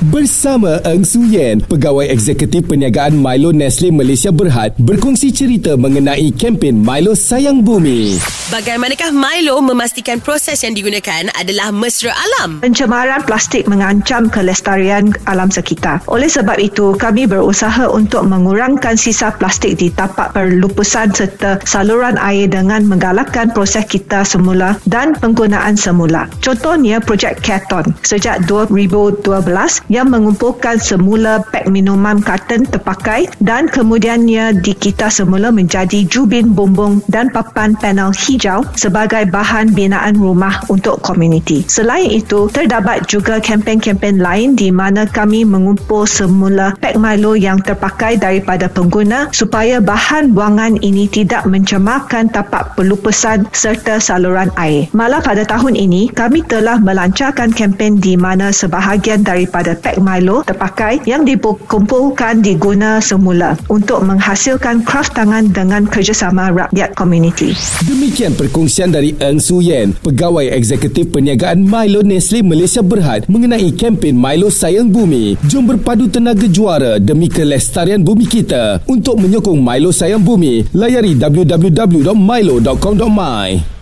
Bersama Eng Su Yen, Pegawai Eksekutif Perniagaan Milo Nestle Malaysia Berhad berkongsi cerita mengenai kempen Milo Sayang Bumi. Bagaimanakah Milo memastikan proses yang digunakan adalah mesra alam? Pencemaran plastik mengancam kelestarian alam sekitar. Oleh sebab itu, kami berusaha untuk mengurangkan sisa plastik di tapak perlupusan serta saluran air dengan menggalakkan proses kita semula dan penggunaan semula. Contohnya, projek Keton. Sejak 2012, yang mengumpulkan semula pek minuman karton terpakai dan kemudiannya dikita semula menjadi jubin bumbung dan papan panel hijau sebagai bahan binaan rumah untuk komuniti. Selain itu, terdapat juga kempen-kempen lain di mana kami mengumpul semula pek Milo yang terpakai daripada pengguna supaya bahan buangan ini tidak mencemarkan tapak pelupusan serta saluran air. Malah pada tahun ini, kami telah melancarkan kempen di mana sebahagian daripada pek Milo terpakai yang dikumpulkan diguna semula untuk menghasilkan kraft tangan dengan kerjasama rakyat komuniti. Demikian perkongsian dari Eng Su Yen, Pegawai Eksekutif Perniagaan Milo Nestle Malaysia Berhad mengenai kempen Milo Sayang Bumi. Jom berpadu tenaga juara demi kelestarian bumi kita. Untuk menyokong Milo Sayang Bumi, layari www.milo.com.my.